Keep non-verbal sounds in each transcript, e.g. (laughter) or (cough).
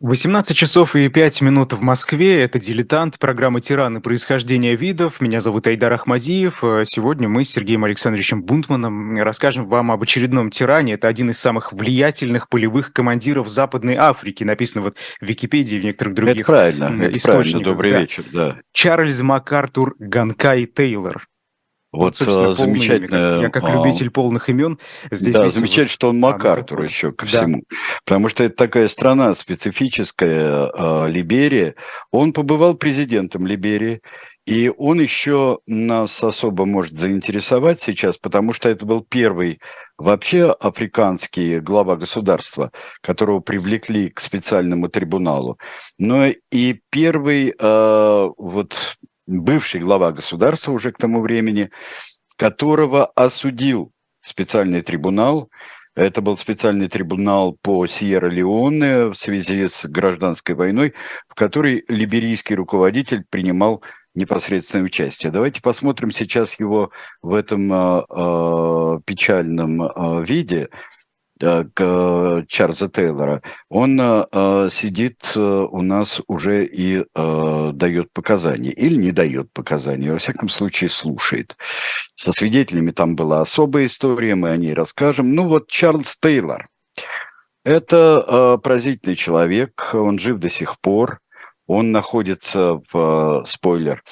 18 часов и 5 минут в Москве. Это «Дилетант», программа «Тираны. Происхождение видов». Меня зовут Айдар Ахмадиев. Сегодня мы с Сергеем Александровичем Бунтманом расскажем вам об очередном тиране. Это один из самых влиятельных полевых командиров Западной Африки. Написано вот в Википедии и в некоторых других это правильно, это правильно. Добрый да. вечер, да. Чарльз МакАртур Ганкай Тейлор. Вот, вот а, замечательно. Я как а, любитель полных имен здесь. Да, замечательно, вот... что он МакАртур а, еще ко да. всему. Потому что это такая страна специфическая, а, Либерия. Он побывал президентом Либерии. И он еще нас особо может заинтересовать сейчас, потому что это был первый вообще африканский глава государства, которого привлекли к специальному трибуналу. Но и первый э, вот бывший глава государства уже к тому времени, которого осудил специальный трибунал. Это был специальный трибунал по Сьерра-Леоне в связи с гражданской войной, в которой либерийский руководитель принимал непосредственное участие. Давайте посмотрим сейчас его в этом э, печальном э, виде. Э, Чарльза Тейлора, он э, сидит э, у нас уже и дает показания, или не дает показания, во всяком случае слушает. Со свидетелями там была особая история, мы о ней расскажем. Ну вот Чарльз Тейлор, это поразительный человек, он жив до сих пор, он находится в, спойлер,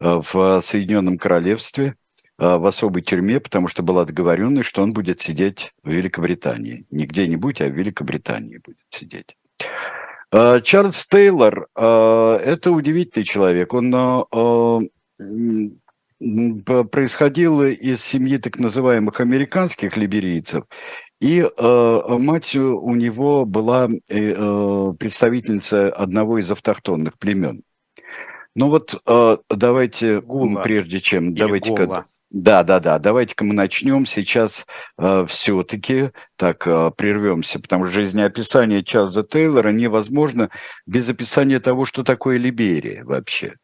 в Соединенном Королевстве – в особой тюрьме, потому что была договоренность, что он будет сидеть в Великобритании. Не где-нибудь, а в Великобритании будет сидеть. А, Чарльз Тейлор а, – это удивительный человек. Он происходил из семьи так называемых американских либерийцев, и э, мать у него была э, представительница одного из автохтонных племен. Ну вот э, давайте, Гула. прежде чем, давайте-ка да, да, да. Давайте-ка мы начнем сейчас э, все-таки так э, прервемся, потому что жизнеописание Чарльза Тейлора невозможно без описания того, что такое Либерия вообще.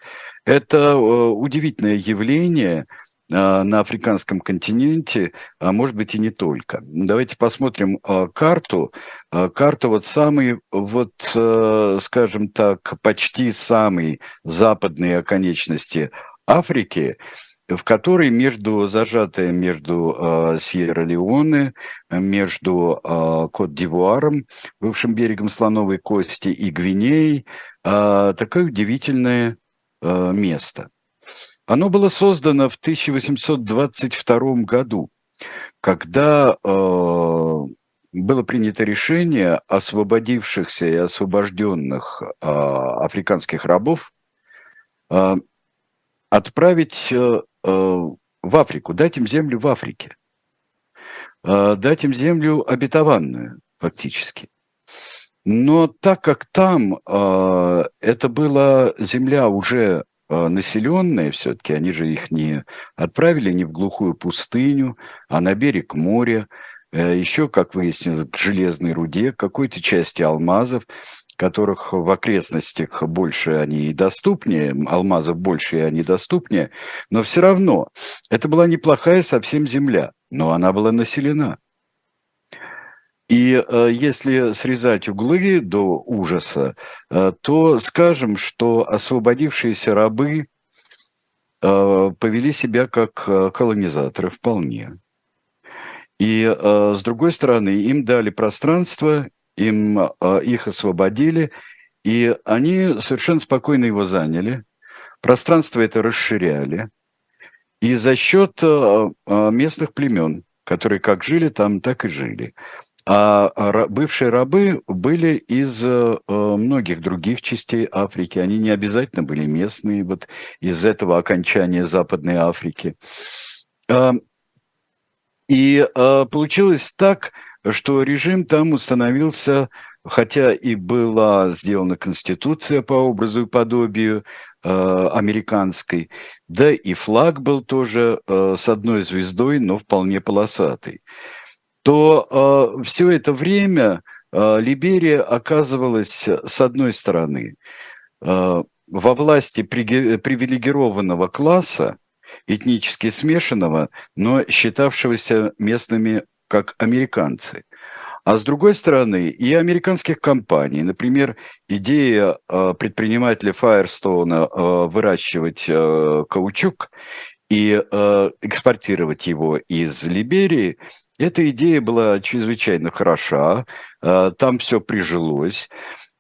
Это э, удивительное явление э, на африканском континенте, а может быть и не только. Давайте посмотрим э, карту. Э, карту вот самый, вот, э, скажем так, почти самый западные оконечности Африки – в которой между зажатая между э, Сьерра-Леоне, между э, Кот-д'Ивуаром, бывшим берегом Слоновой Кости и Гвинеей, э, такое удивительное э, место. Оно было создано в 1822 году, когда э, было принято решение освободившихся и освобожденных э, африканских рабов э, отправить э, в Африку, дать им землю в Африке, э, дать им землю обетованную фактически. Но так как там э, это была земля уже населенная все-таки, они же их не отправили не в глухую пустыню, а на берег моря, еще, как выяснилось, к железной руде, какой-то части алмазов – которых в окрестностях больше они и доступнее, алмазов больше и они доступнее, но все равно это была неплохая совсем земля, но она была населена. И э, если срезать углы до ужаса, э, то скажем, что освободившиеся рабы э, повели себя как э, колонизаторы вполне. И э, с другой стороны, им дали пространство им а, их освободили, и они совершенно спокойно его заняли. Пространство это расширяли. И за счет а, а, местных племен, которые как жили там, так и жили. А бывшие рабы были из многих других частей Африки. Они не обязательно были местные, вот из этого окончания Западной Африки. И получилось так, что режим там установился, хотя и была сделана конституция по образу и подобию э, американской, да и флаг был тоже э, с одной звездой, но вполне полосатый, то э, все это время э, Либерия оказывалась, с одной стороны, э, во власти привилегированного класса, этнически смешанного, но считавшегося местными как американцы. А с другой стороны, и американских компаний, например, идея э, предпринимателя Фаерстоуна э, выращивать э, каучук и экспортировать его из Либерии, эта идея была чрезвычайно хороша, там все прижилось.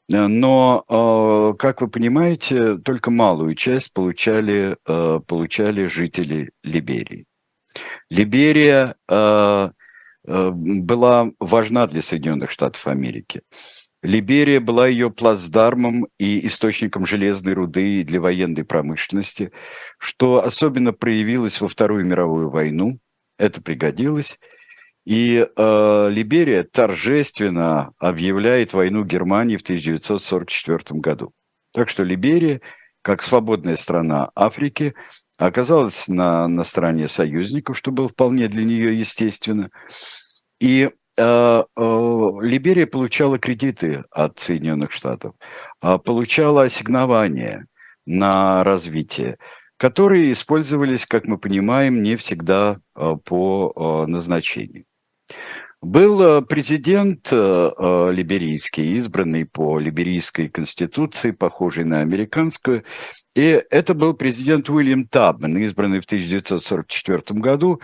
Но, как вы понимаете, только малую часть получали, получали жители Либерии. Либерия была важна для Соединенных Штатов Америки. Либерия была ее плацдармом и источником железной руды для военной промышленности, что особенно проявилось во Вторую мировую войну. Это пригодилось. И э, Либерия торжественно объявляет войну Германии в 1944 году. Так что Либерия, как свободная страна Африки, оказалась на, на стороне союзников, что было вполне для нее естественно. И э, э, Либерия получала кредиты от Соединенных Штатов, э, получала ассигнования на развитие которые использовались, как мы понимаем, не всегда э, по назначению. Был э, президент э, э, либерийский, избранный по либерийской конституции, похожей на американскую, и это был президент Уильям Табман, избранный в 1944 году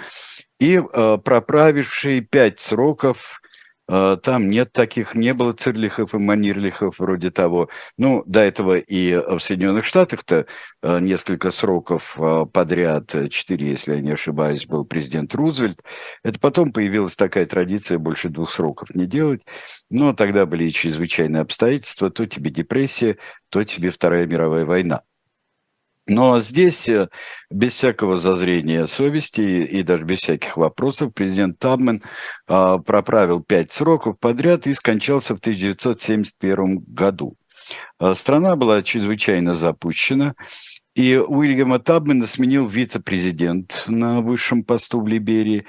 и проправивший пять сроков там нет таких, не было цирлихов и манирлихов вроде того. Ну, до этого и в Соединенных Штатах-то а, несколько сроков а, подряд, четыре, если я не ошибаюсь, был президент Рузвельт. Это потом появилась такая традиция больше двух сроков не делать. Но тогда были и чрезвычайные обстоятельства, то тебе депрессия, то тебе Вторая мировая война. Но здесь, э, без всякого зазрения совести и даже без всяких вопросов, президент Табмен а, проправил пять сроков подряд и скончался в 1971 году. А, страна была чрезвычайно запущена, и Уильяма Табмена сменил вице-президент на высшем посту в Либерии.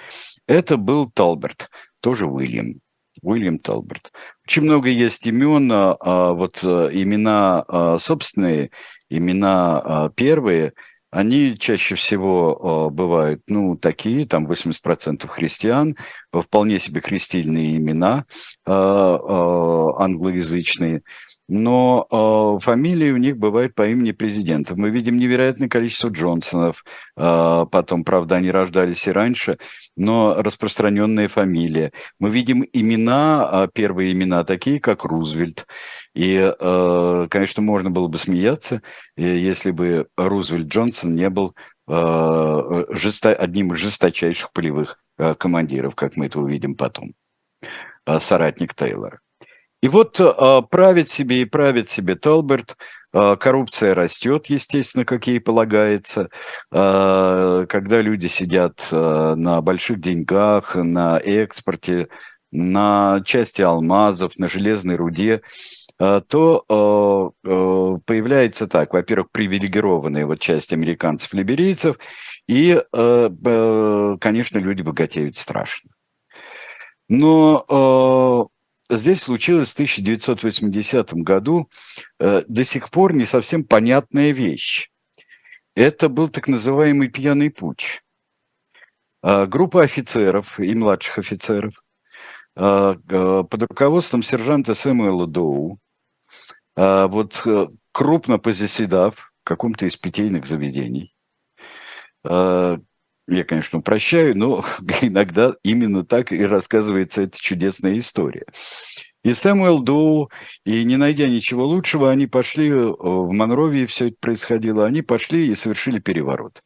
Это был Талберт, тоже Уильям. Уильям Талберт. Очень много есть имен, а, а вот э, имена собственные имена а, первые, они чаще всего а, бывают, ну, такие, там 80% христиан, вполне себе крестильные имена а, англоязычные, но э, фамилии у них бывают по имени президентов. Мы видим невероятное количество Джонсонов, э, потом, правда, они рождались и раньше, но распространенная фамилия. Мы видим имена, э, первые имена такие, как Рузвельт. И, э, конечно, можно было бы смеяться, если бы Рузвельт Джонсон не был э, жесто, одним из жесточайших полевых э, командиров, как мы это увидим потом, э, соратник Тейлора. И вот э, правит себе и правит себе Талберт, э, коррупция растет, естественно, как ей полагается, э, когда люди сидят на больших деньгах, на экспорте, на части алмазов, на железной руде, то появляется так, во-первых, привилегированная вот часть американцев-либерийцев, и, конечно, люди богатеют страшно. Но здесь случилось в 1980 году э, до сих пор не совсем понятная вещь. Это был так называемый пьяный путь. Э, группа офицеров и младших офицеров э, э, под руководством сержанта Сэмуэла Доу, э, вот э, крупно позаседав в каком-то из питейных заведений, я, конечно, упрощаю, но (laughs) иногда именно так и рассказывается эта чудесная история. И Сэмюэл Доу, и не найдя ничего лучшего, они пошли, э, в Монровии все это происходило, они пошли и совершили переворот.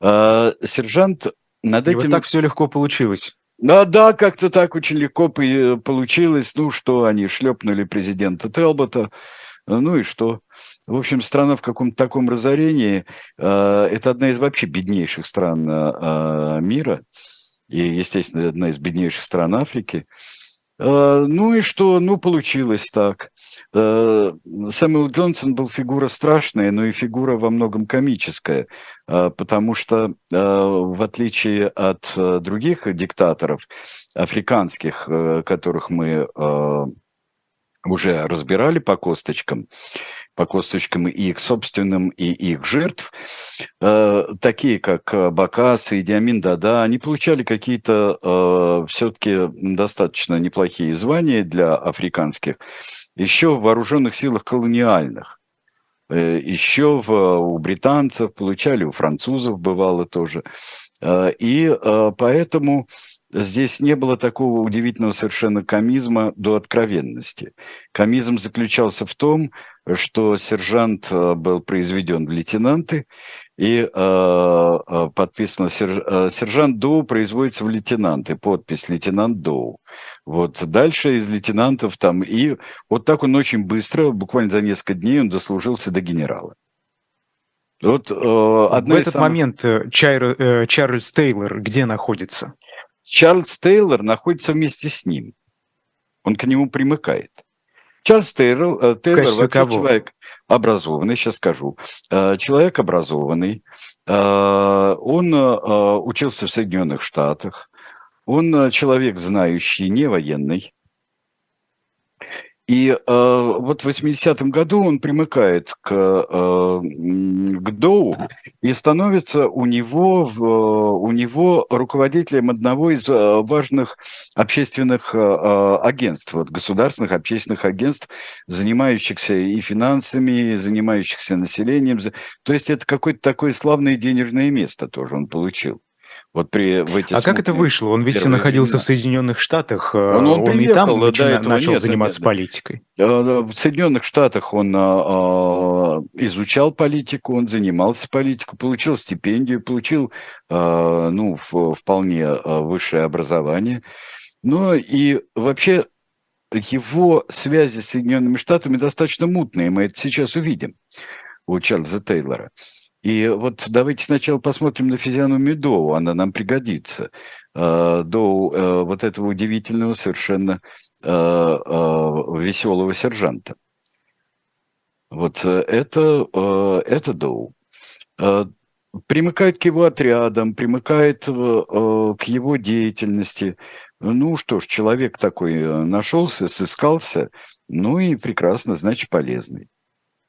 А, сержант над и этим... вот так все легко получилось. Да, да, как-то так очень легко получилось. Ну что, они шлепнули президента Телбота, ну и что? В общем, страна в каком-то таком разорении. Э, это одна из вообще беднейших стран э, мира. И, естественно, одна из беднейших стран Африки. Э, ну и что? Ну, получилось так. Сэмюэл Джонсон был фигура страшная, но и фигура во многом комическая, потому что, в отличие от других диктаторов африканских, которых мы уже разбирали по косточкам, по косточкам и их собственным, и их жертв, э, такие как э, Бакас и Диамин Дада, они получали какие-то э, все-таки достаточно неплохие звания для африканских, еще в вооруженных силах колониальных. Еще в, у британцев получали, у французов бывало тоже. И поэтому здесь не было такого удивительного совершенно комизма до откровенности. Комизм заключался в том, что сержант э, был произведен в лейтенанты, и э, э подписано э, сержант Доу производится в лейтенанты, подпись лейтенант Доу. Вот дальше из лейтенантов там и вот так он очень быстро, буквально за несколько дней он дослужился до генерала. Вот, э, в этот самых... момент Чайр, э, Чарльз Тейлор где находится? Чарльз Тейлор находится вместе с ним. Он к нему примыкает. Чарльз Тейлор, э, Тейлор вообще кого? человек образованный, сейчас скажу. Э, человек образованный. Э, он учился в Соединенных Штатах. Он человек знающий, не военный. И э, вот в 80-м году он примыкает к, э, к Доу и становится у него, в, у него руководителем одного из э, важных общественных э, э, агентств, вот, государственных общественных агентств, занимающихся и финансами, и занимающихся населением. То есть это какое-то такое славное денежное место тоже он получил. Вот при, в эти а как это вышло? Он ведь находился времена. в Соединенных Штатах, он, он, он приехал, и там начина, начал нет, заниматься нет, политикой. В Соединенных Штатах он а, изучал политику, он занимался политикой, получил стипендию, получил а, ну, вполне а, высшее образование. Но и вообще его связи с Соединенными Штатами достаточно мутные, мы это сейчас увидим у Чарльза Тейлора. И вот давайте сначала посмотрим на физиономию Доу, она нам пригодится. А, Доу, э, вот этого удивительного, совершенно э, э, веселого сержанта. Вот это, это Доу. Примыкает к его отрядам, примыкает к его деятельности. Ну что ж, человек такой нашелся, сыскался, ну и прекрасно, значит, полезный.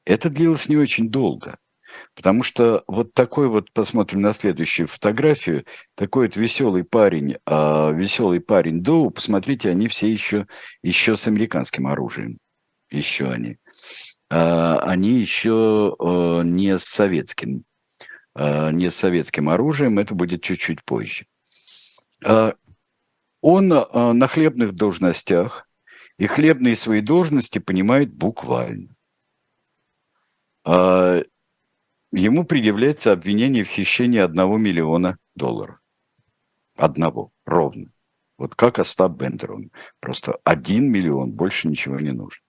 Это длилось не очень долго – Потому что вот такой вот, посмотрим на следующую фотографию, такой вот веселый парень, э, веселый парень Доу, посмотрите, они все еще, еще с американским оружием. Еще они. Э, они еще э, не с советским. Э, не с советским оружием, это будет чуть-чуть позже. Э, он э, на хлебных должностях, и хлебные свои должности понимает буквально ему предъявляется обвинение в хищении одного миллиона долларов. Одного, ровно. Вот как Остап Бендер, он просто один миллион, больше ничего не нужно.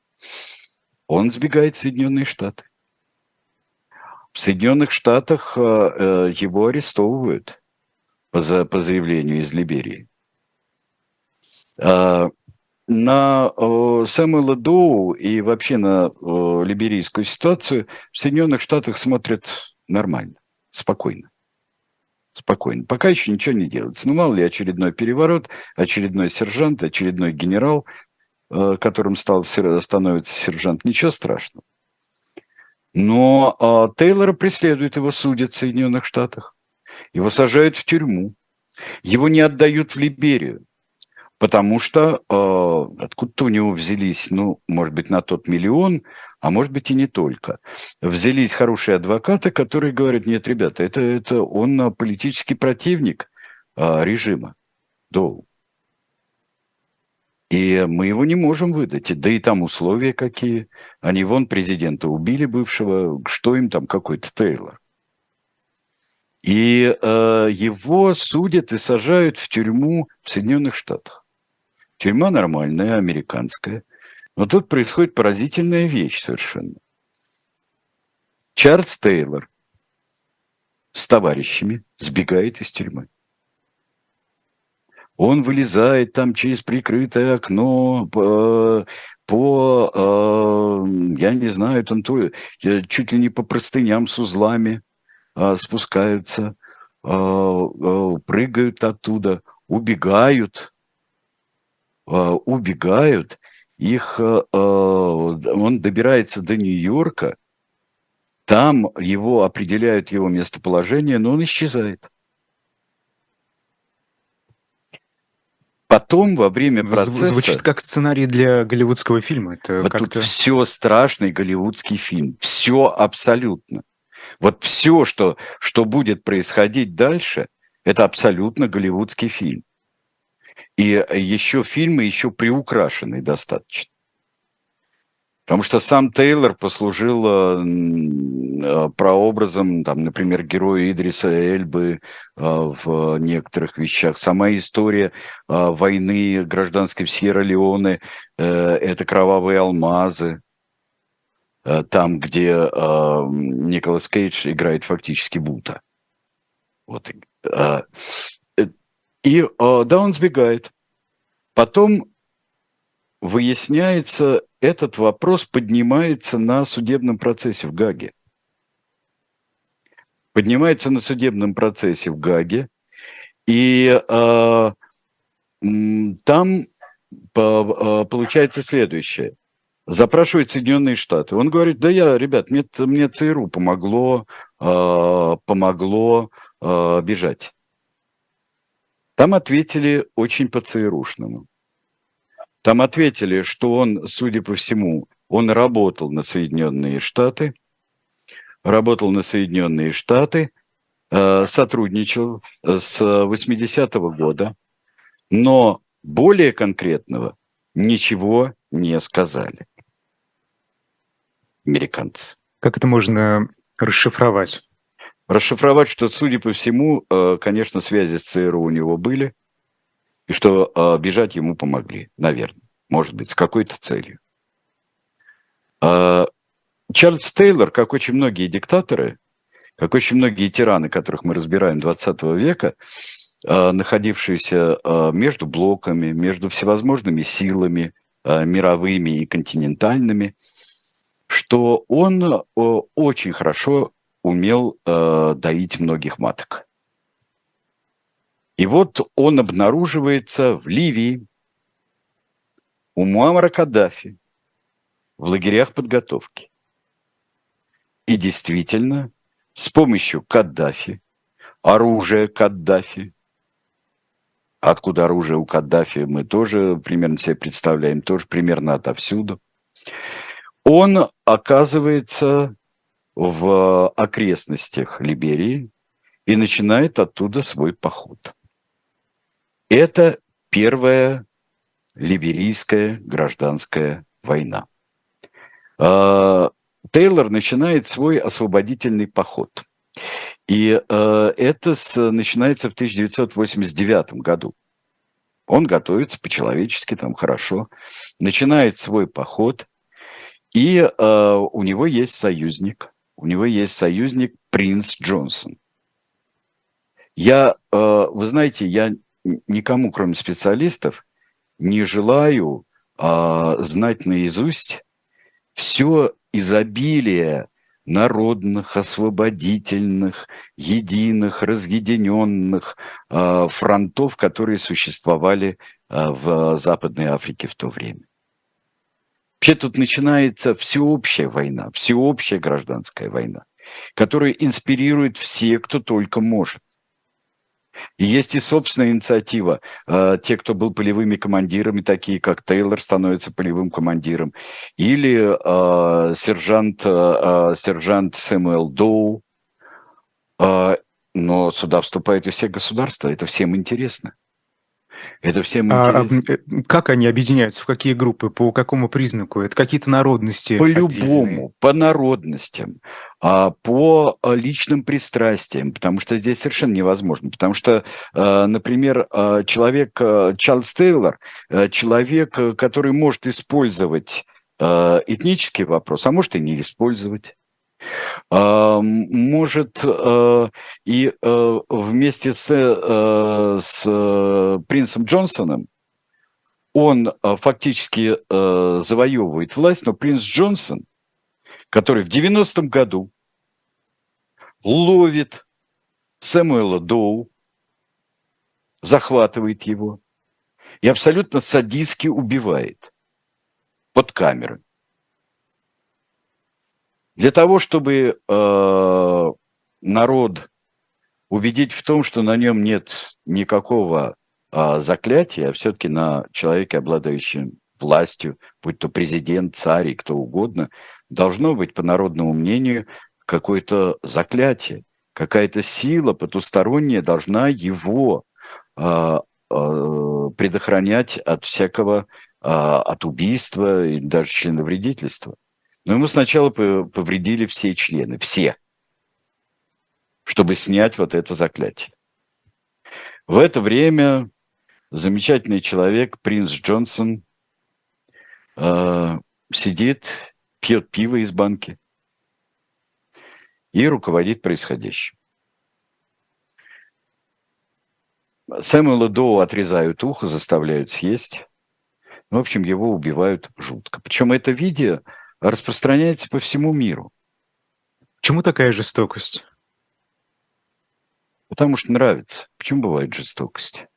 Он сбегает в Соединенные Штаты. В Соединенных Штатах э, э, его арестовывают по, за, по заявлению из Либерии. На э, Сэмюэла Доу и вообще на э, либерийскую ситуацию в Соединенных Штатах смотрят нормально, спокойно. Спокойно. Пока еще ничего не делается. Ну, мало ли, очередной переворот, очередной сержант, очередной генерал, э, которым стал, становится сержант. Ничего страшного. Но э, Тейлора преследуют, его судят в Соединенных Штатах. Его сажают в тюрьму. Его не отдают в Либерию. Потому что э, откуда-то у него взялись, ну, может быть, на тот миллион, а может быть и не только. Взялись хорошие адвокаты, которые говорят, нет, ребята, это, это он политический противник э, режима Доу. И мы его не можем выдать. Да и там условия какие. Они вон президента убили бывшего, что им там какой-то Тейлор. И э, его судят и сажают в тюрьму в Соединенных Штатах. Тюрьма нормальная, американская. Но тут происходит поразительная вещь совершенно. Чарльз Тейлор с товарищами сбегает из тюрьмы. Он вылезает там через прикрытое окно по, по э, я не знаю, там то, чуть ли не по простыням с узлами э, спускаются, э, э, прыгают оттуда, убегают – Э, убегают, их э, он добирается до Нью-Йорка, там его определяют его местоположение, но он исчезает. Потом, во время процесса... Звучит как сценарий для голливудского фильма. Это вот тут все страшный голливудский фильм. Все абсолютно. Вот все, что, что будет происходить дальше, это абсолютно голливудский фильм. И еще фильмы еще приукрашенные достаточно. Потому что сам Тейлор послужил э, прообразом, там, например, героя Идриса Эльбы э, в некоторых вещах. Сама история э, войны гражданской в Сьерра-Леоне э, – это кровавые алмазы. Э, там, где э, Николас Кейдж играет фактически Бута. Вот. Э, э и э, да, он сбегает. Потом выясняется, этот вопрос поднимается на судебном процессе в Гаге. Поднимается на судебном процессе в Гаге, и э, там э, получается следующее. Запрашивает Соединенные Штаты. Он говорит, да я, ребят, мне, мне ЦРУ помогло, э, помогло э, бежать. Там ответили очень по-ЦРУшному. Там ответили, что он, судя по всему, он работал на Соединенные Штаты, работал на Соединенные Штаты, э, сотрудничал с 80-го года, но более конкретного ничего не сказали американцы. Как это можно расшифровать? Расшифровать, что, судя по всему, э, конечно, связи с ЦРУ у него были, и что э, бежать ему помогли, наверное, может быть, с какой-то целью. Э, Чарльз Тейлор, как очень многие диктаторы, как очень многие тираны, которых мы разбираем 20 века, находившиеся между блоками, между всевозможными силами, мировыми и континентальными – что он э, очень хорошо умел э, доить многих маток. И вот он обнаруживается в Ливии у Муаммара Каддафи в лагерях подготовки. И действительно, с помощью Каддафи, оружия Каддафи, откуда оружие у Каддафи мы тоже примерно себе представляем, тоже примерно отовсюду – он оказывается в окрестностях Либерии и начинает оттуда свой поход. Это первая либерийская гражданская война. А, Тейлор начинает свой освободительный поход. И э, это с, начинается в 1989 году. Он готовится по-человечески, там хорошо. Начинает свой поход. И э, у него есть союзник. У него есть союзник принц Джонсон. Я, э, вы знаете, я никому, кроме специалистов, не желаю э, знать наизусть все изобилие народных, освободительных, единых, разъединенных э, фронтов, которые существовали э, в Западной Африке в то время. Вообще тут начинается всеобщая война, всеобщая гражданская война, которая инспирирует все, кто только может. И есть и собственная инициатива. А, те, кто был полевыми командирами, такие как Тейлор, становятся полевым командиром. Или э, сержант, э, сержант Сэмюэл Доу. Э, но сюда вступают и все государства. Это всем интересно. Это всем а, интересно. А, как они объединяются? В какие группы? По какому признаку? Это какие-то народности? По-любому, по народностям, а, по а, личным пристрастиям, потому что здесь совершенно невозможно. Потому что, например, человек, Чарльз Тейлор, человек, который может использовать этнический вопрос, а может и не использовать может э, и э, вместе с, э, с принцем Джонсоном он фактически завоевывает власть, но принц Джонсон, который в 90-м году ловит Сэмуэла Доу, захватывает его и абсолютно садистски убивает под камерой. Для того, чтобы э, народ убедить в том, что на нем нет никакого э, заклятия, а все-таки на человеке, обладающем властью, будь то президент, царь и кто угодно, должно быть, по народному мнению, какое-то заклятие, какая-то сила потусторонняя должна его э, э, предохранять от всякого, э, от убийства и даже членовредительства. Но ему сначала повредили все члены, все, чтобы снять вот это заклятие. В это время замечательный человек, принц Джонсон, э, сидит, пьет пиво из банки и руководит происходящим. Сэмюэла Доу отрезают ухо, заставляют съесть. В общем, его убивают жутко. Причем это видео распространяется по всему миру. Почему такая жестокость? Потому что нравится. Почему бывает жестокость?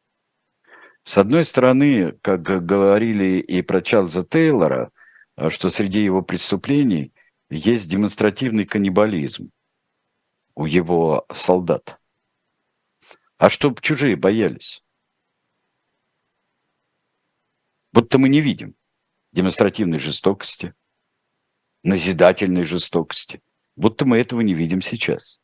С одной стороны, как говорили и про Чарльза Тейлора, а, что среди его преступлений есть демонстративный каннибализм у его солдат. А чтоб чужие боялись. Будто мы не видим демонстративной жестокости, назидательной жестокости. Будто мы этого не видим сейчас.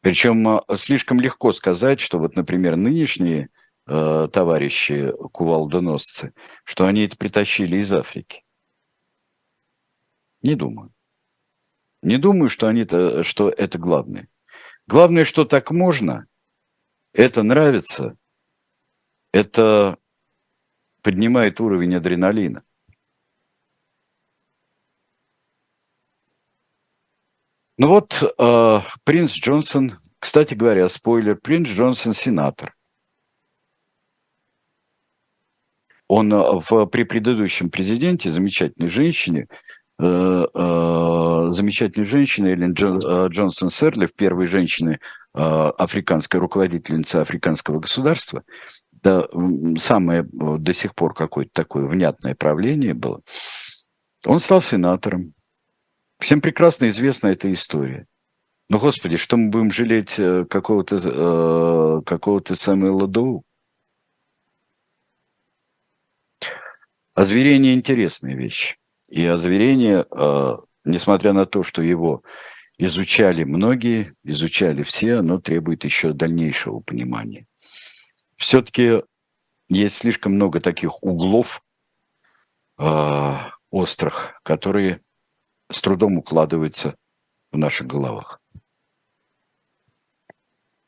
Причем а, слишком легко сказать, что вот, например, нынешние э, товарищи кувалдоносцы, что они это притащили из Африки. Не думаю. Не думаю, что, они -то, что это главное. Главное, что так можно, это нравится, это поднимает уровень адреналина. Ну вот, э, принц Джонсон, кстати говоря, спойлер, принц Джонсон сенатор. Он э, в, при предыдущем президенте, замечательной женщине, э, э, замечательной женщине Эллен Джон, э, Джонсон Серли, первой женщины э, африканской, руководительницы африканского государства, да, самое э, до сих пор какое-то такое внятное правление было, он стал сенатором. Всем прекрасно известна эта история. Но, Господи, что мы будем жалеть э, какого-то э, какого-то Самуэла Доу? Озверение – интересная вещь. И озверение, э, несмотря на то, что его изучали многие, изучали все, оно требует еще дальнейшего понимания. Все-таки есть слишком много таких углов э, острых, которые с трудом укладывается в наших головах.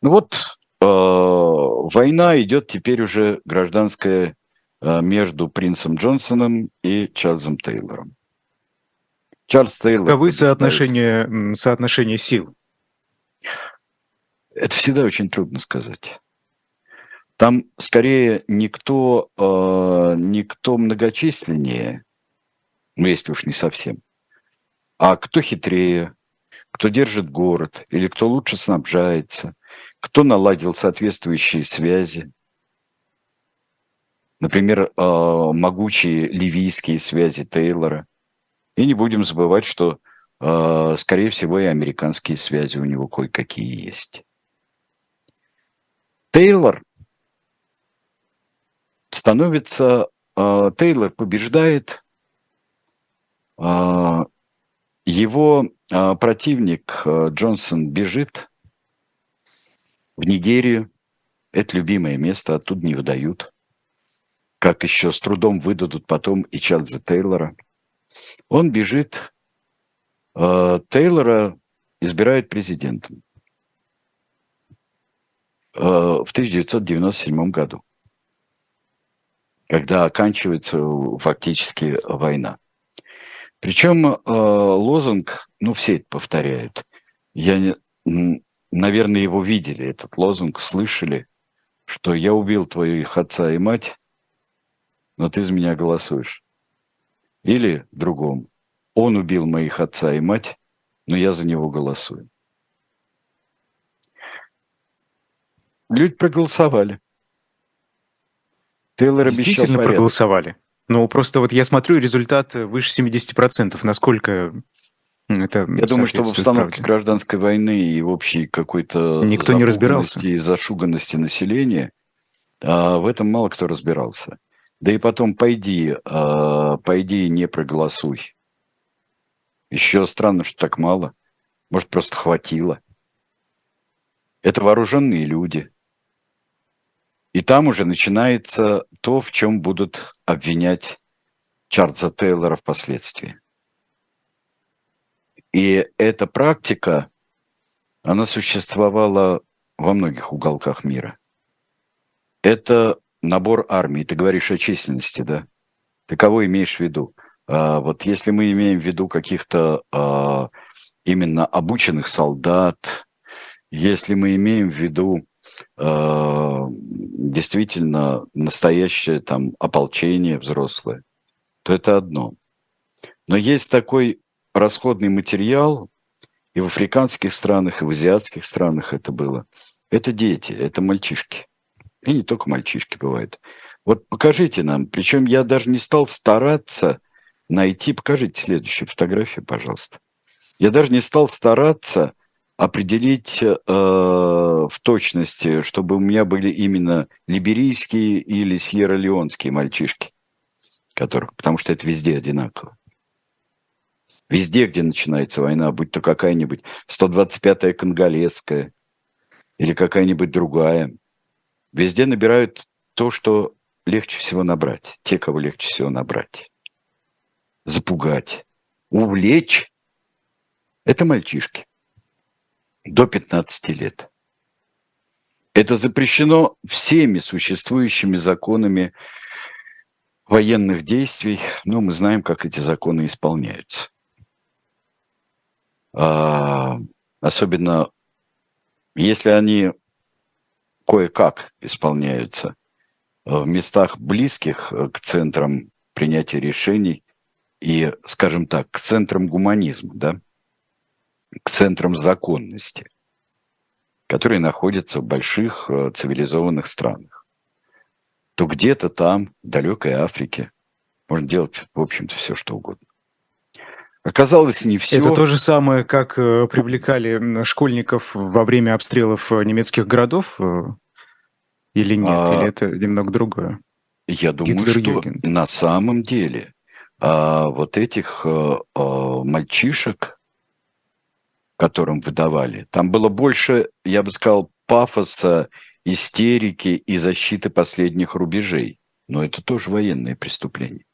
Ну вот, э, война идет теперь уже гражданская э, между принцем Джонсоном и Чарльзом Тейлором. Чарльз Тейлор... Каковы соотношения, соотношения сил? Это всегда очень трудно сказать. Там скорее никто, э, никто многочисленнее, ну если уж не совсем, а кто хитрее, кто держит город, или кто лучше снабжается, кто наладил соответствующие связи. Например, э, могучие ливийские связи Тейлора. И не будем забывать, что, э, скорее всего, и американские связи у него кое-какие есть. Тейлор становится, э, Тейлор побеждает, его э, противник э, Джонсон бежит в Нигерию. Это любимое место, оттуда не выдают. Как еще с трудом выдадут потом и Чарльза Тейлора. Он бежит. Э, Тейлора избирают президентом э, в 1997 году, когда оканчивается фактически война. Причем э, лозунг, ну, все это повторяют. Я, наверное, его видели, этот лозунг, слышали, что я убил твоих отца и мать, но ты за меня голосуешь. Или другом. Он убил моих отца и мать, но я за него голосую. Люди проголосовали. Тейлор обещал порядок. проголосовали. Ну, просто вот я смотрю, результат выше 70%. Насколько это Я думаю, что в обстановке правде. гражданской войны и в общей какой-то никто не разбирался и зашуганности населения а, в этом мало кто разбирался. Да и потом пойди, а, пойди и не проголосуй. Еще странно, что так мало. Может, просто хватило. Это вооруженные люди. И там уже начинается то, в чем будут обвинять Чарльза Тейлора впоследствии. И эта практика, она существовала во многих уголках мира. Это набор армии. Ты говоришь о численности, да? Ты кого имеешь в виду? А, вот если мы имеем в виду каких-то а, именно обученных солдат, если мы имеем в виду а, действительно настоящее там ополчение взрослое, то это одно. Но есть такой расходный материал, и в африканских странах, и в азиатских странах это было. Это дети, это мальчишки. И не только мальчишки бывают. Вот покажите нам, причем я даже не стал стараться найти, покажите следующую фотографию, пожалуйста. Я даже не стал стараться определить э, в точности, чтобы у меня были именно либерийские или сьерра-леонские мальчишки, которых, потому что это везде одинаково. Везде, где начинается война, будь то какая-нибудь 125-я конголезская или какая-нибудь другая, везде набирают то, что легче всего набрать, те, кого легче всего набрать. Запугать, увлечь – это мальчишки до 15 лет. Это запрещено всеми существующими законами военных действий, но мы знаем, как эти законы исполняются. А, особенно если они кое-как исполняются в местах близких к центрам принятия решений и, скажем так, к центрам гуманизма, да, к центрам законности, которые находятся в больших э, цивилизованных странах, то где-то там, в далекой Африке, можно делать, в общем-то, все, что угодно. Оказалось, не все. Это то же самое, как э, привлекали школьников во время обстрелов э, немецких городов? Или нет? А, или это немного другое? Я думаю, что на самом деле а, вот этих а, а, мальчишек, которым выдавали, там было больше, я бы сказал, пафоса, истерики и защиты последних рубежей. Но это тоже военные преступления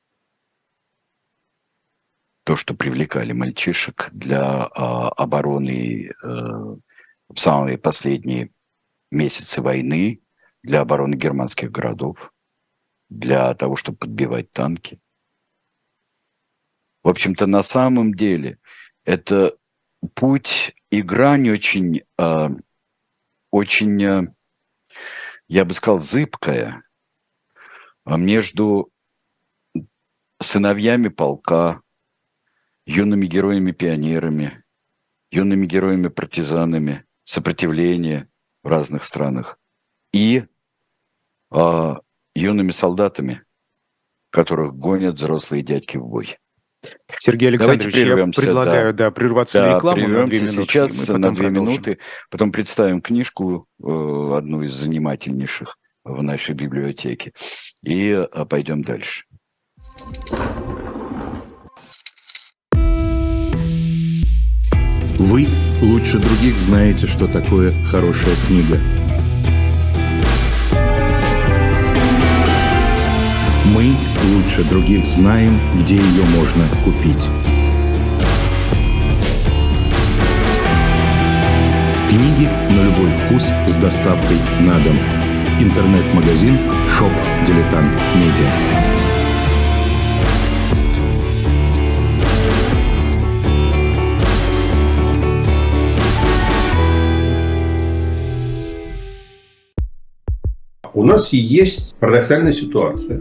то, что привлекали мальчишек для а, обороны а, в самые последние месяцы войны, для обороны германских городов, для того, чтобы подбивать танки. В общем-то, на самом деле это путь и грань очень, э, очень, э, я бы сказал, зыбкая между сыновьями полка, юными героями-пионерами, юными героями-партизанами сопротивления в разных странах и а, юными солдатами, которых гонят взрослые дядьки в бой. Сергей Александрович, я предлагаю да. Да, прерваться да, на рекламу на две минуты. сейчас на две продолжим. минуты, потом представим книжку, э, одну из занимательнейших в нашей библиотеке, и а, пойдем дальше. Вы лучше других знаете, что такое хорошая книга. Мы лучше других знаем, где ее можно купить. Книги на любой вкус с доставкой на дом. Интернет-магазин «Shop Дилетант Медиа». у нас есть парадоксальная ситуация.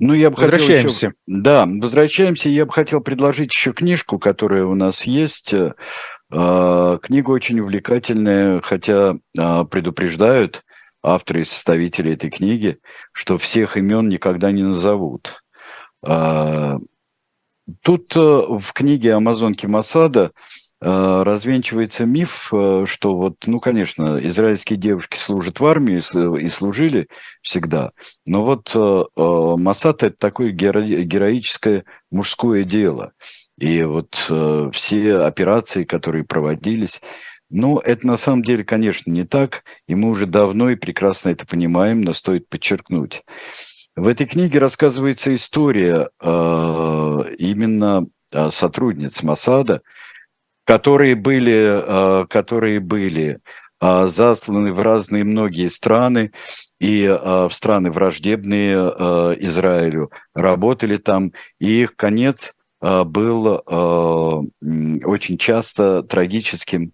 Ну, я бы Возвращаемся. Еще, да, возвращаемся. Я бы хотел предложить еще книжку, которая у нас есть. Э, книга очень увлекательная, хотя э, предупреждают авторы и составители этой книги, что всех имен никогда не назовут. Э, тут в книге Амазонки Масада Э, развенчивается миф, э, что вот, ну, конечно, израильские девушки служат в армии и служили всегда, но вот э, Масад – это такое героическое мужское дело. И вот все операции, которые проводились, ну, это на самом деле, конечно, не так, и мы уже давно и прекрасно это понимаем, но стоит подчеркнуть. В этой книге рассказывается история именно сотрудниц Масада – которые были, э, которые были э, засланы в разные многие страны и э, в страны враждебные Израилю, работали там, и их конец был очень часто трагическим.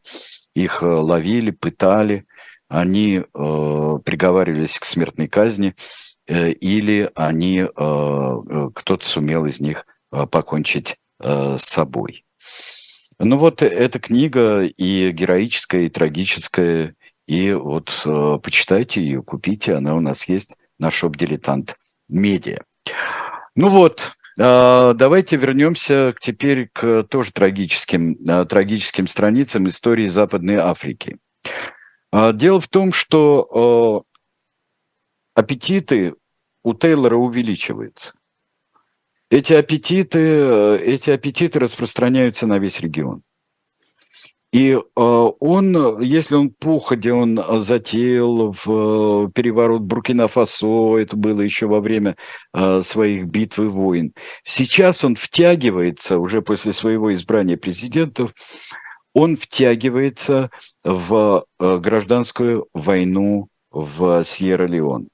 Их ловили, пытали, они приговаривались к смертной казни, или они, кто-то сумел из них покончить с собой. Ну вот э, эта книга и героическая, и трагическая, и вот э, почитайте ее, купите, она у нас есть на шоп «Дилетант Медиа». Ну вот, э, давайте вернемся теперь к тоже трагическим, э, трагическим страницам истории Западной Африки. Э, дело в том, что э, аппетиты у Тейлора увеличиваются. Эти аппетиты, э, эти аппетиты распространяются на весь регион. И э, он, если он походе, он затеял в переворот Буркина-Фасо, это было еще во время э, своих битв и войн. Сейчас он втягивается, уже после своего избрания президентов, он втягивается в гражданскую войну в Сьерра-Леон.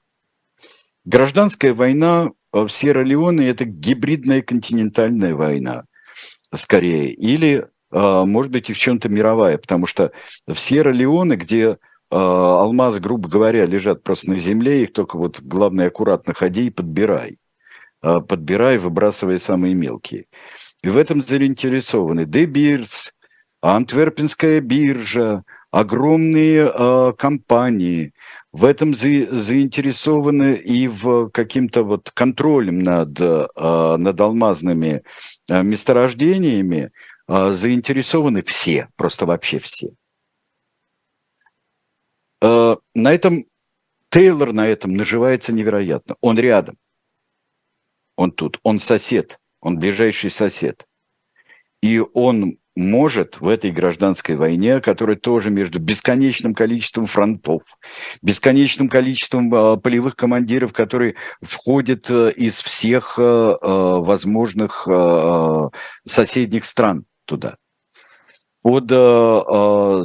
Гражданская война в Сьерра-Леоне это гибридная континентальная война, скорее, или, а, может быть, и в чем-то мировая, потому что в Сьерра-Леоне, где а, алмазы, грубо говоря, лежат просто на земле, их только вот главное аккуратно ходи и подбирай. Подбирай, выбрасывая самые мелкие. И в этом заинтересованы Де Антверпенская биржа, огромные э, компании, в этом за, заинтересованы и в каким-то вот контролем над, а, над алмазными а, месторождениями а, заинтересованы все, просто вообще все. На этом Тейлор на этом наживается невероятно. Он рядом. Он тут. Он сосед. Он ближайший сосед. И он может в этой гражданской войне, которая тоже между бесконечным количеством фронтов, бесконечным количеством э, полевых командиров, которые входят э, из всех э, возможных э, соседних стран туда. Под э,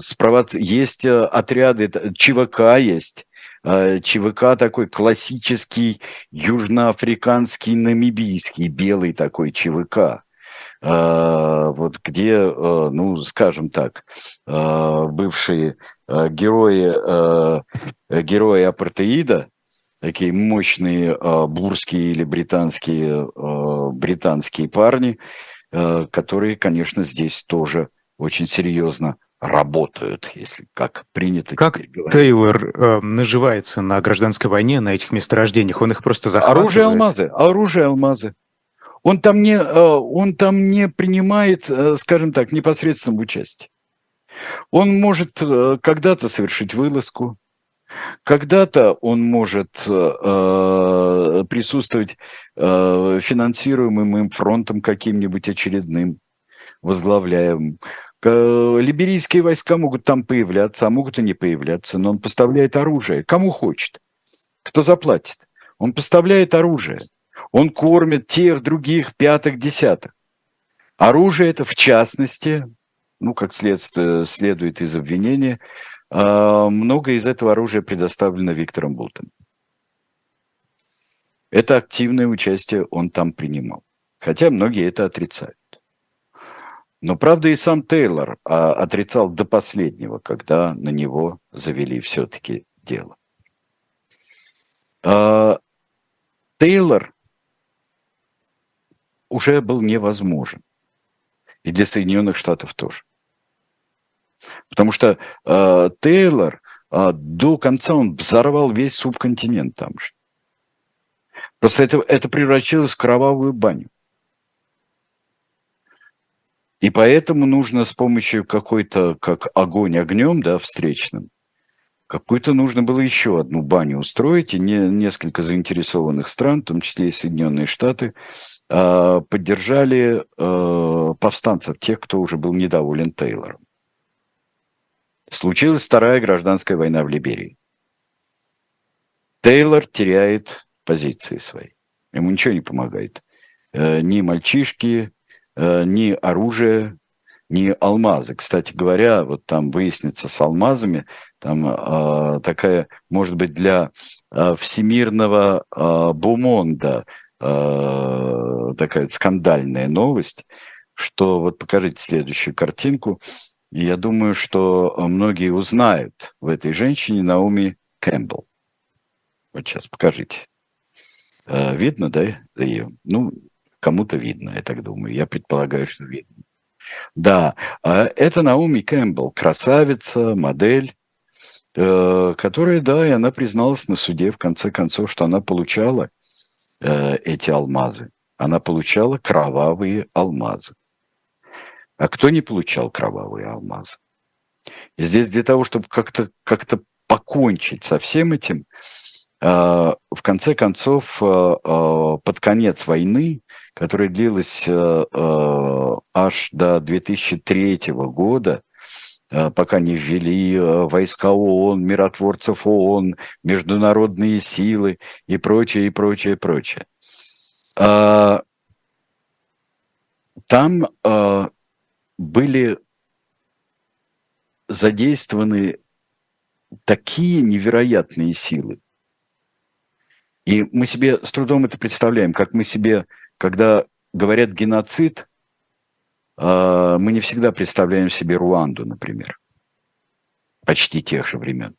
есть отряды, ЧВК есть, ЧВК такой классический южноафриканский, намибийский, белый такой ЧВК а, вот где, а, ну, скажем так, а, бывшие герои, герои апартеида, такие мощные бурские или британские, британские парни, которые, конечно, здесь тоже очень серьезно работают, если как принято Как. Тейлор э, наживается на гражданской войне, на этих месторождениях? Он их просто захватывает? Оружие алмазы, оружие алмазы. Он там не, э, он там не принимает, э, скажем так, непосредственного участия. Он может э, когда-то совершить вылазку, когда-то он может присутствовать финансируемым им фронтом каким-нибудь очередным, возглавляемым. Либерийские войска могут там появляться, а могут и не появляться, но он поставляет оружие. Кому хочет. Кто заплатит? Он поставляет оружие. Он кормит тех, других, пятых, десятых. Оружие это, в частности, ну, как следствие, следует из обвинения, а, много из этого оружия предоставлено Виктором Бултом. Это активное участие он там принимал. Хотя многие это отрицают. Но, правда, и сам Тейлор а, отрицал до последнего, когда на него завели все-таки дело. А, Тейлор уже был невозможен. И для Соединенных Штатов тоже. Потому что э, Тейлор э, до конца он взорвал весь субконтинент там же. Просто это, это превратилось в кровавую баню. И поэтому нужно с помощью какой-то, как огонь огнем, да, встречным, какую-то нужно было еще одну баню устроить, и не, несколько заинтересованных стран, в том числе и Соединенные Штаты, поддержали а, повстанцев, тех, кто уже был недоволен Тейлором. Случилась вторая гражданская война в Либерии. Тейлор теряет позиции свои. Ему ничего не помогает. Э, ни мальчишки, э, ни оружие, ни алмазы. Кстати говоря, вот там выяснится с алмазами, там э, такая, может быть, для э, всемирного э, бумонда э, такая скандальная новость, что вот покажите следующую картинку. Я думаю, что многие узнают в этой женщине Науми Кэмпбелл. Вот сейчас покажите. Э, видно, да, ее? Ну, кому-то видно, я так думаю. Я предполагаю, что видно. Да, а это Науми Кэмпбелл, красавица, модель, э, которая, да, и она призналась на суде, в конце концов, что она получала э, эти алмазы. Она получала кровавые алмазы. А кто не получал кровавые алмазы? И здесь для того, чтобы как-то как покончить со всем этим, в конце концов, под конец войны которая длилась э, э, аж до 2003 года, э, пока не ввели войска ООН, миротворцев ООН, международные силы и прочее, и прочее, и прочее. А, там были задействованы такие невероятные силы. И мы себе с трудом это представляем, как мы себе когда говорят геноцид, мы не всегда представляем себе Руанду, например, почти тех же времен.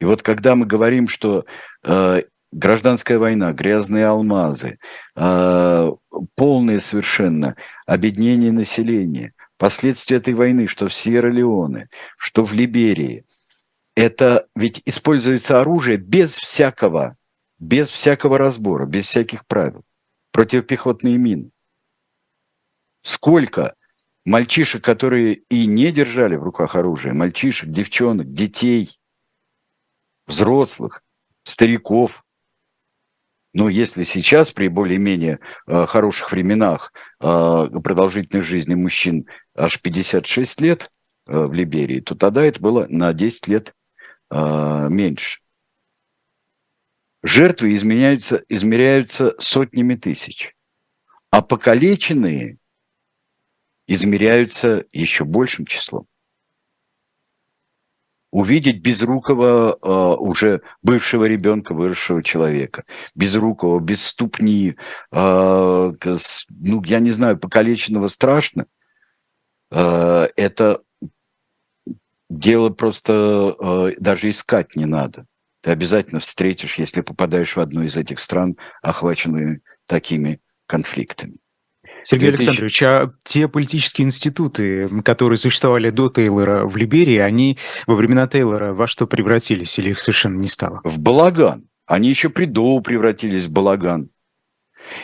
И вот когда мы говорим, что а, гражданская война, грязные алмазы, а, полное совершенно обеднение населения, последствия этой войны, что в Сьерра-Леоне, что в Либерии, это ведь используется оружие без всякого, без всякого разбора, без всяких правил противопехотные мины. Сколько мальчишек, которые и не держали в руках оружие, мальчишек, девчонок, детей, взрослых, стариков. Но если сейчас при более-менее э, хороших временах э, продолжительной жизни мужчин аж 56 лет э, в Либерии, то тогда это было на 10 лет э, меньше. Жертвы изменяются, измеряются сотнями тысяч, а покалеченные измеряются еще большим числом. Увидеть безрукого э, уже бывшего ребенка, выросшего человека, безрукого, без ступни, с, ну, я не знаю, покалеченного страшно, э, это дело просто даже искать не надо ты обязательно встретишь, если попадаешь в одну из этих стран, охваченные такими конфликтами. Сергей Александрович, а те политические институты, которые существовали до Тейлора в Либерии, они во времена Тейлора во что превратились или их совершенно не стало? В балаган. Они еще при Доу превратились в балаган.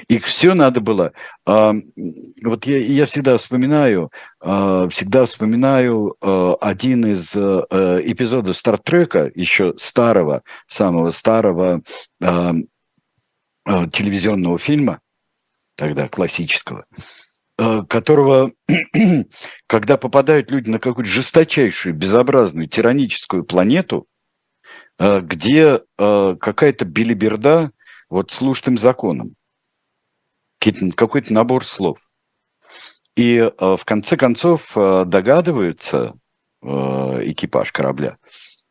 Их все надо было. А, вот я, я всегда вспоминаю, а, всегда вспоминаю а, один из эпизодов Стартрека, еще старого, самого старого телевизионного фильма, тогда классического, которого, (clears throat) когда попадают люди на какую-то жесточайшую, безобразную, тираническую планету, где какая-то билиберда вот служит им законом какой-то набор слов. И э, в конце концов э, догадываются, э, экипаж корабля,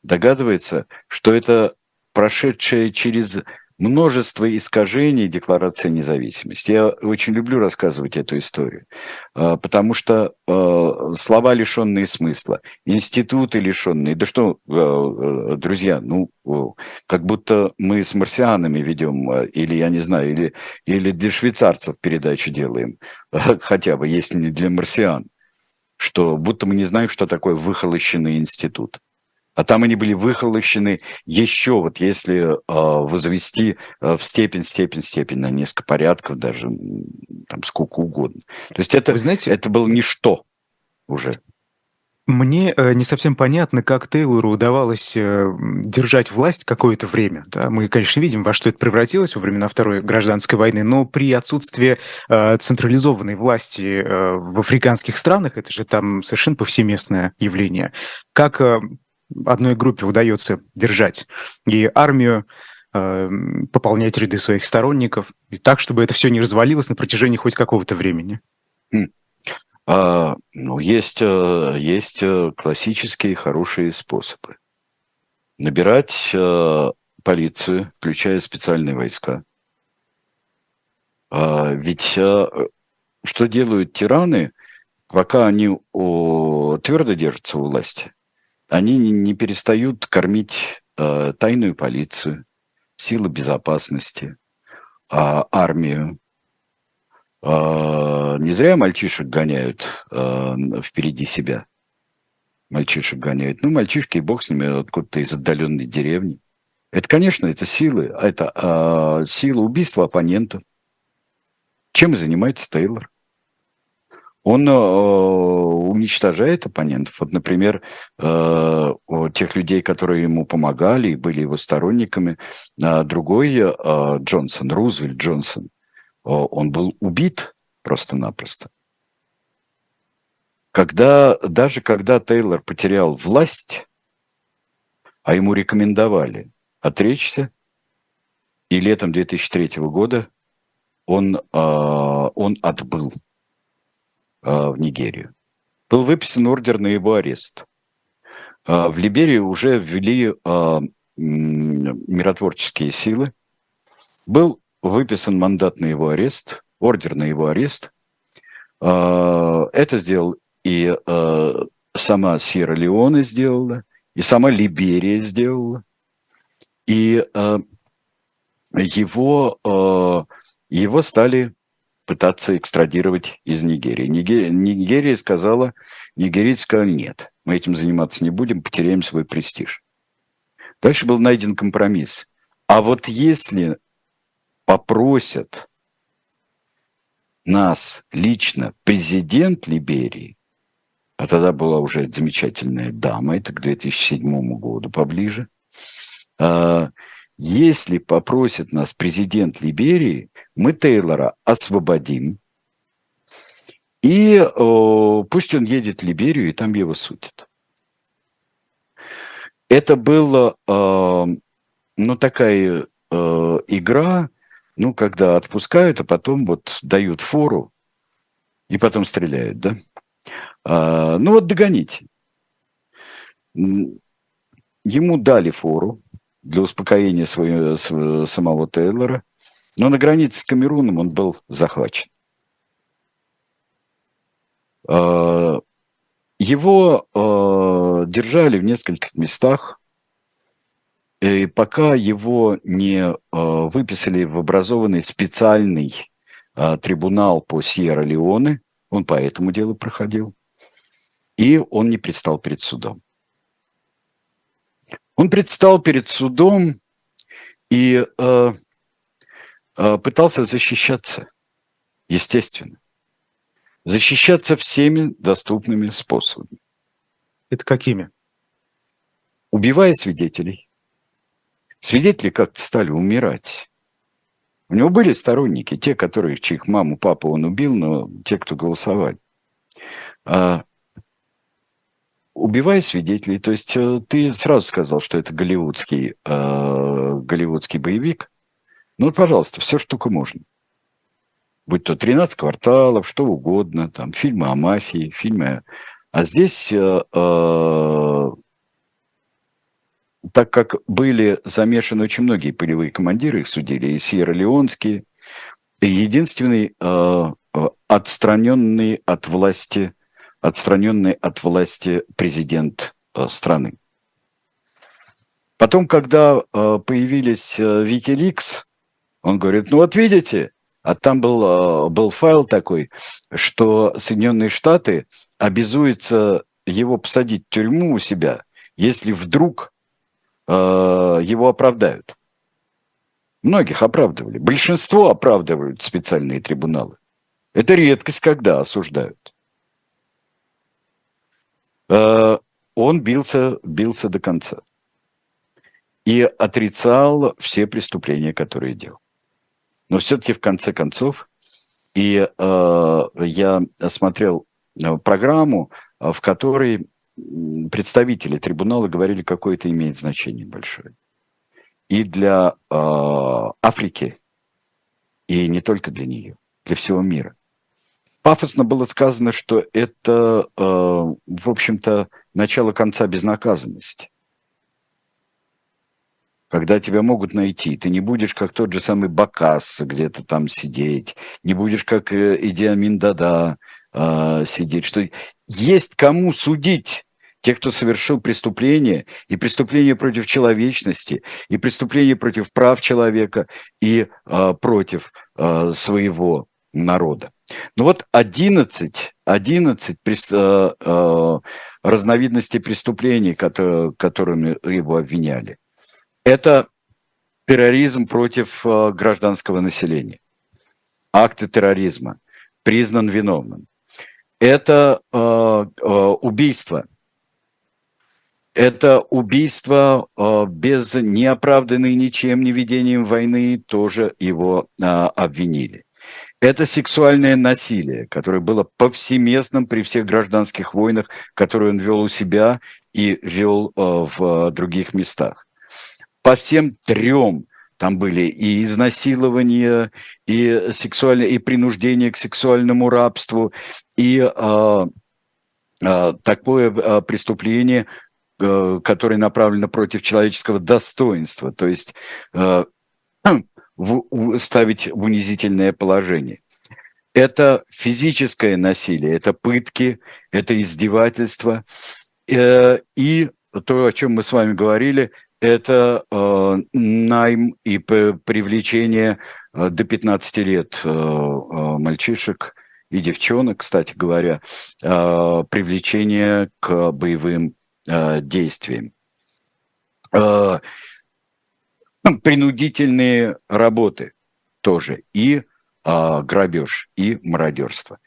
догадывается, что это прошедшая через множество искажений Декларации независимости. Я очень люблю рассказывать эту историю, а, потому что а, слова, лишенные смысла, институты лишенные, да что, а, друзья, ну, как будто мы с марсианами ведем, или, я не знаю, или, или для швейцарцев передачу делаем, хотя бы, если не для марсиан, что будто мы не знаем, что такое выхолощенный институт. А там они были выхолощены еще, вот если э, возвести э, в степень, степень, степень на несколько порядков, даже там сколько угодно. То есть это, Вы знаете, это было ничто уже. Мне э, не совсем понятно, как Тейлору удавалось э, держать власть какое-то время. Да? Мы, конечно, видим, во что это превратилось во времена Второй гражданской войны, но при отсутствии э, централизованной власти э, в африканских странах, это же там совершенно повсеместное явление, как э, одной группе удается держать и армию, э, пополнять ряды своих сторонников, и так, чтобы это все не развалилось на протяжении хоть какого-то времени. Хм. А, ну, есть, э, есть э, классические хорошие способы. Набирать полицию, включая специальные войска. А, ведь что делают тираны, пока они о, твердо держатся у власти? Они не, перестают кормить э, тайную полицию, силы безопасности, э, армию. Э, не зря мальчишек гоняют э, впереди себя. Мальчишек гоняют. Ну, мальчишки, и бог с ними, откуда-то из отдаленной деревни. Это, конечно, это силы, это э, сила убийства оппонентов. Чем занимается Тейлор? Он э, уничтожает оппонентов. Вот, например, э, тех людей, которые ему помогали и были его сторонниками. А другой э, Джонсон, Рузвельт Джонсон, он был убит просто-напросто. Когда, даже когда Тейлор потерял власть, а ему рекомендовали отречься, и летом 2003 года он, он отбыл в Нигерию. Был выписан ордер на его арест. А, в Либерии уже ввели а, миротворческие силы. Был выписан мандат на его арест, ордер на его арест. Это сделал и сама Сьерра-Леоне сделала, и сама Либерия сделала. И его, его стали пытаться экстрадировать из Нигерии. Нигерия, Нигерия сказала, нигерийцы сказали, нет, мы этим заниматься не будем, потеряем свой престиж. Дальше был найден компромисс. А вот если попросят нас лично президент Либерии, а тогда была уже замечательная дама, это к 2007 году поближе, а, если попросит нас президент Либерии, мы Тейлора освободим, и э, пусть он едет в Либерию, и там его судят. Это была, э, ну, такая э, игра, ну, когда отпускают, а потом вот дают фору, и потом стреляют, да? А, ну, вот догоните. Ему дали фору, для успокоения своего, самого Тейлора. Но на границе с Камеруном он был захвачен. А, его а, держали в нескольких местах, и пока его не а, выписали в образованный специальный трибунал по Сьерра-Леоне, он по этому делу проходил, и он не предстал перед судом. Он предстал перед судом и э, э, пытался защищаться, естественно. Защищаться всеми доступными способами. Это какими? Убивая свидетелей. Свидетели как-то стали умирать. У него были сторонники, те, которые, чьих маму, папу он убил, но те, кто голосовали. А убивая свидетелей. То есть э, ты сразу сказал, что это голливудский, э, голливудский боевик. Ну, пожалуйста, все, что только можно. Будь то 13 кварталов, что угодно, там, фильмы о мафии, фильмы... А здесь э, э, так как были замешаны очень многие полевые командиры, их судили, и Сьерра-Леонские, единственный э, э, отстраненный от власти, отстраненный от власти президент э, страны. Потом, когда э, появились э, Wikileaks, он говорит, ну вот видите, а там был, был файл такой, что Соединенные Штаты обязуются его посадить в тюрьму у себя, если вдруг его оправдают. Многих оправдывали. Большинство оправдывают специальные трибуналы. Это редкость, когда осуждают. Э, он бился, бился до конца. И отрицал все преступления, которые делал. Но все-таки в конце концов, и э, я смотрел э, программу, в которой представители трибунала говорили, какое это имеет значение большое. И для э, Африки, и не только для нее, для всего мира. Пафосно было сказано, что это, э, в общем-то, начало конца безнаказанности. Когда тебя могут найти, ты не будешь как тот же самый Бакас где-то там сидеть, не будешь как э, Идиамин Дада э, сидеть, что есть кому судить тех, кто совершил преступление, и преступление против человечности, и преступление против прав человека, и э, против э, своего народа. Ну вот 11, 11 прес, э, э, разновидностей преступлений, которые, которыми его обвиняли. Это терроризм против э, гражданского населения, акты терроризма, признан виновным это э, э, убийство. Это убийство э, без неоправданной ничем не ведением войны, тоже его э, обвинили. Это сексуальное насилие, которое было повсеместным при всех гражданских войнах, которые он вел у себя и вел э, в других местах. По всем трем там были и изнасилования, и сексуальное, и принуждение к сексуальному рабству, и э, э, такое э, преступление, э, которое направлено против человеческого достоинства, то есть э, в, ставить в унизительное положение. Это физическое насилие, это пытки, это издевательство. Э, и то, о чем мы с вами говорили, это э, найм и привлечение э, до 15 лет э, э, мальчишек и девчонок, кстати говоря, э, привлечение к боевым э, действиям. Э, принудительные работы тоже и э, грабеж, и мародерство.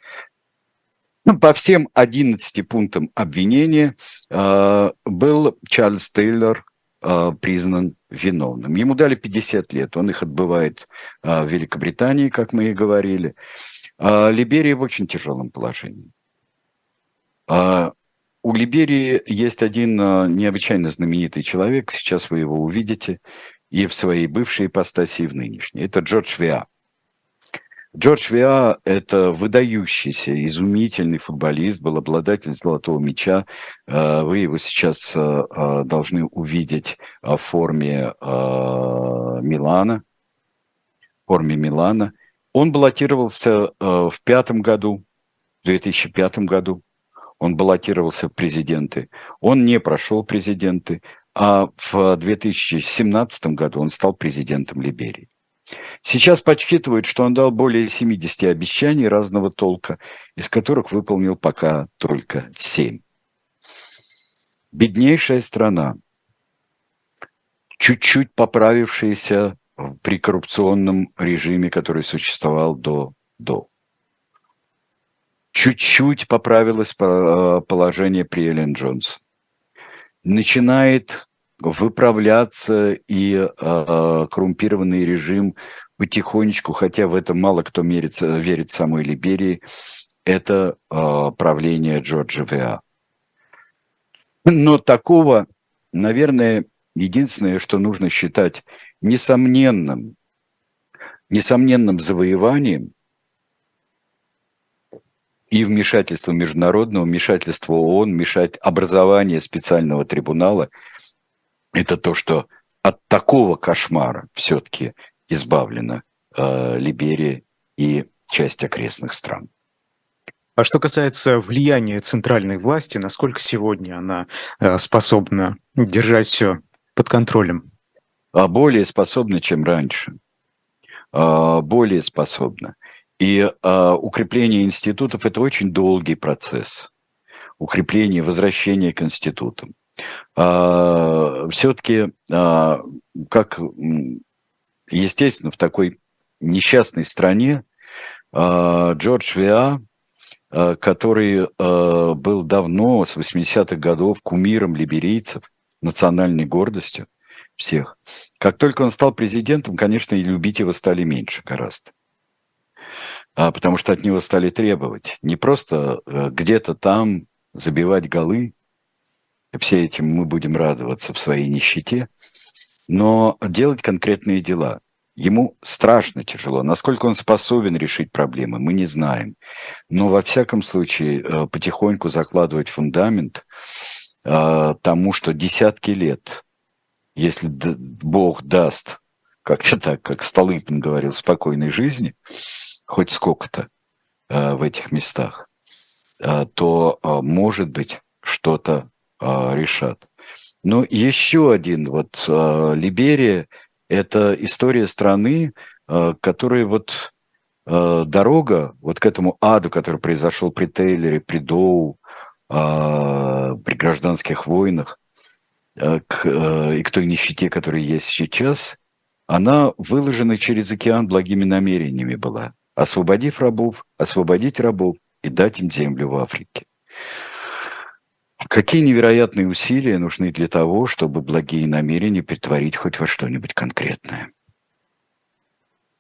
Ну, по всем 11 пунктам обвинения э, был Чарльз Тейлор Э, признан виновным. Ему дали 50 лет, он их отбывает э, в Великобритании, как мы и говорили. А Либерия в очень тяжелом положении. А у Либерии есть один э, необычайно знаменитый человек, сейчас вы его увидите, и в своей бывшей ипостаси, и в нынешней. Это Джордж Виа. Джордж Виа – это выдающийся, изумительный футболист, был обладатель золотого мяча. Э, вы его сейчас э, э, должны увидеть в форме Милана. В форме Милана. Он баллотировался в пятом году, в 2005 году. Он баллотировался в президенты. Он не прошел президенты, а в 2017 году он стал президентом Либерии. Сейчас подсчитывают, что он дал более 70 обещаний разного толка, из которых выполнил пока только 7. Беднейшая страна, чуть-чуть поправившаяся при коррупционном режиме, который существовал до, до. Чуть-чуть поправилось положение при Эллен Джонс. Начинает выправляться, и э, коррумпированный режим потихонечку, хотя в это мало кто мерится, верит самой Либерии, это э, правление Джорджа Веа. Но такого, наверное, единственное, что нужно считать несомненным, несомненным завоеванием и вмешательство международного, вмешательство ООН, вмешать образование специального трибунала – это то, что от такого кошмара все-таки избавлена э, Либерия и часть окрестных стран. А что касается влияния центральной власти, насколько сегодня она э, способна держать все под контролем? А более способна, чем раньше. А, более способна. И а, укрепление институтов – это очень долгий процесс. Укрепление, возвращение к институтам. Все-таки, как естественно, в такой несчастной стране Джордж Виа, Э, который э, был давно, с 80-х годов, кумиром либерийцев, национальной гордостью всех. Как только он стал президентом, конечно, и любить его стали меньше гораздо. А, потому что от него стали требовать не просто э, где-то там забивать голы, все этим мы будем радоваться в своей нищете, но делать конкретные дела. Ему страшно тяжело. Насколько он способен решить проблемы, мы не знаем. Но во всяком случае э, потихоньку закладывать фундамент э, тому, что десятки лет, если Бог даст, как-то так, как Столыпин говорил, спокойной жизни, хоть сколько-то э, в этих местах, то, может быть, что-то решат. Но еще один, вот Либерия – это история страны, э, которая вот э, дорога вот к этому аду, который произошел при Тейлере, при Доу, э, при гражданских войнах, к, и к той нищете, которая есть сейчас, она выложена через океан благими намерениями была. Освободив рабов, освободить рабов и дать им землю в Африке. Какие невероятные усилия нужны для того, чтобы благие намерения притворить хоть во что-нибудь конкретное?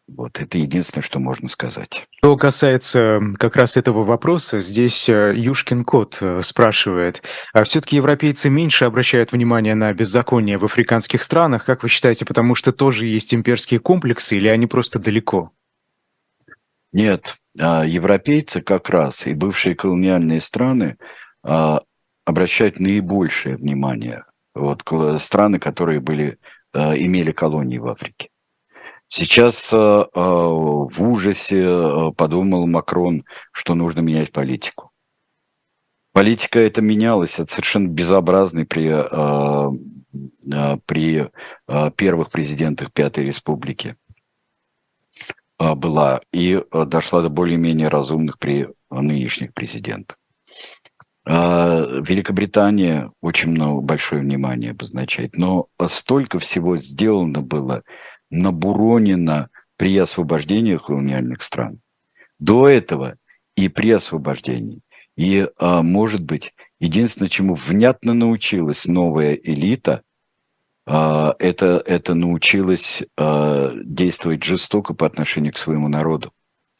Вот это единственное, что можно сказать. Что касается как раз этого вопроса, здесь э, Юшкин кот э, спрашивает, а все-таки европейцы меньше обращают внимание на беззаконие в африканских странах, как вы считаете, потому что тоже есть имперские комплексы или они просто далеко? Нет, а европейцы как раз и бывшие колониальные страны а, обращают наибольшее внимание вот, страны, которые были, э, имели колонии в Африке. Сейчас в ужасе подумал Макрон, что нужно менять политику. Политика эта менялась, это совершенно безобразный при, при первых президентах Пятой Республики была и дошла до более-менее разумных при нынешних президентах. А, Великобритания очень много, большое внимание обозначает, но столько всего сделано было, набуронено при освобождении колониальных стран. До этого и при освобождении. И, а, может быть, единственное, чему внятно научилась новая элита, а, это, это научилась действовать жестоко по отношению к своему народу.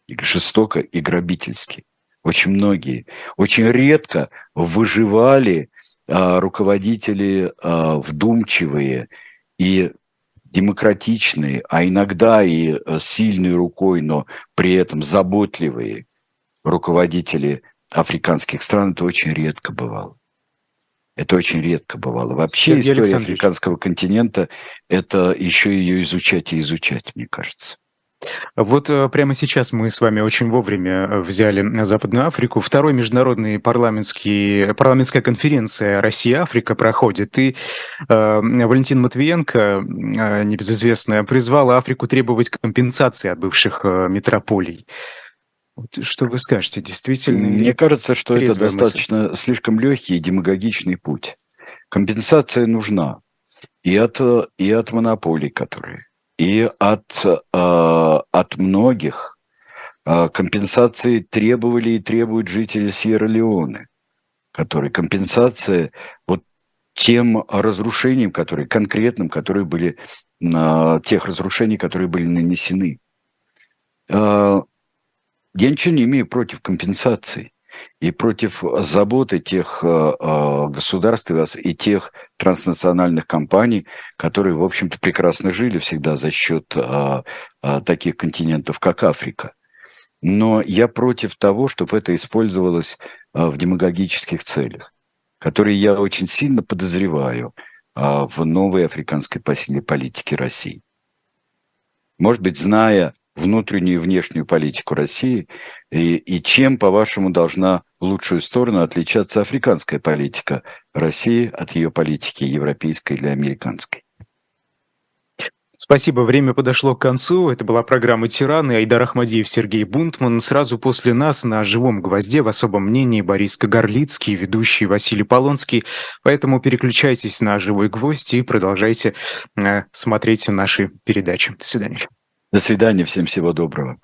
Жестоко и грабительски очень многие, очень редко выживали а, руководители а, вдумчивые и демократичные, а иногда и а, сильной рукой, но при этом заботливые руководители африканских стран, это очень редко бывало. Это очень редко бывало. Вообще Сергей история африканского континента – это еще ее изучать и изучать, мне кажется. Вот э, прямо сейчас мы с вами очень вовремя э, взяли Западную Африку. Второй международный парламентский, парламентская конференция Россия-Африка проходит. И э, Валентин Матвиенко, э, небезызвестная, призвала Африку требовать компенсации от бывших э, метрополий. Вот что вы скажете, действительно? Мне кажется, что это достаточно мысль? слишком легкий и демагогичный путь. Компенсация нужна и от, и от монополий, которые и от, э, от многих э, компенсации требовали и требуют жители Сьерра-Леоне, которые компенсация вот тем разрушениям, которые конкретным, которые были, э, тех разрушений, которые были нанесены. Я ничего не имею против компенсации и против заботы тех э, э, государств и тех транснациональных компаний, которые, в общем-то, прекрасно жили всегда за счет э, таких континентов, как Африка. Но я против того, чтобы это использовалось в демагогических целях, которые я очень сильно подозреваю в новой африканской политике России? Может быть, зная внутреннюю и внешнюю политику России, и, и чем, по-вашему, должна в лучшую сторону отличаться африканская политика России от ее политики европейской или американской? Спасибо, время подошло к концу. Это была программа «Тираны». Айдар Ахмадиев, Сергей Бунтман. Сразу после нас на «Живом гвозде» в особом мнении Борис Кагарлицкий, ведущий Василий Полонский. Поэтому переключайтесь на «Живой гвоздь» и продолжайте э, смотреть наши передачи. До свидания. До свидания, всем всего доброго.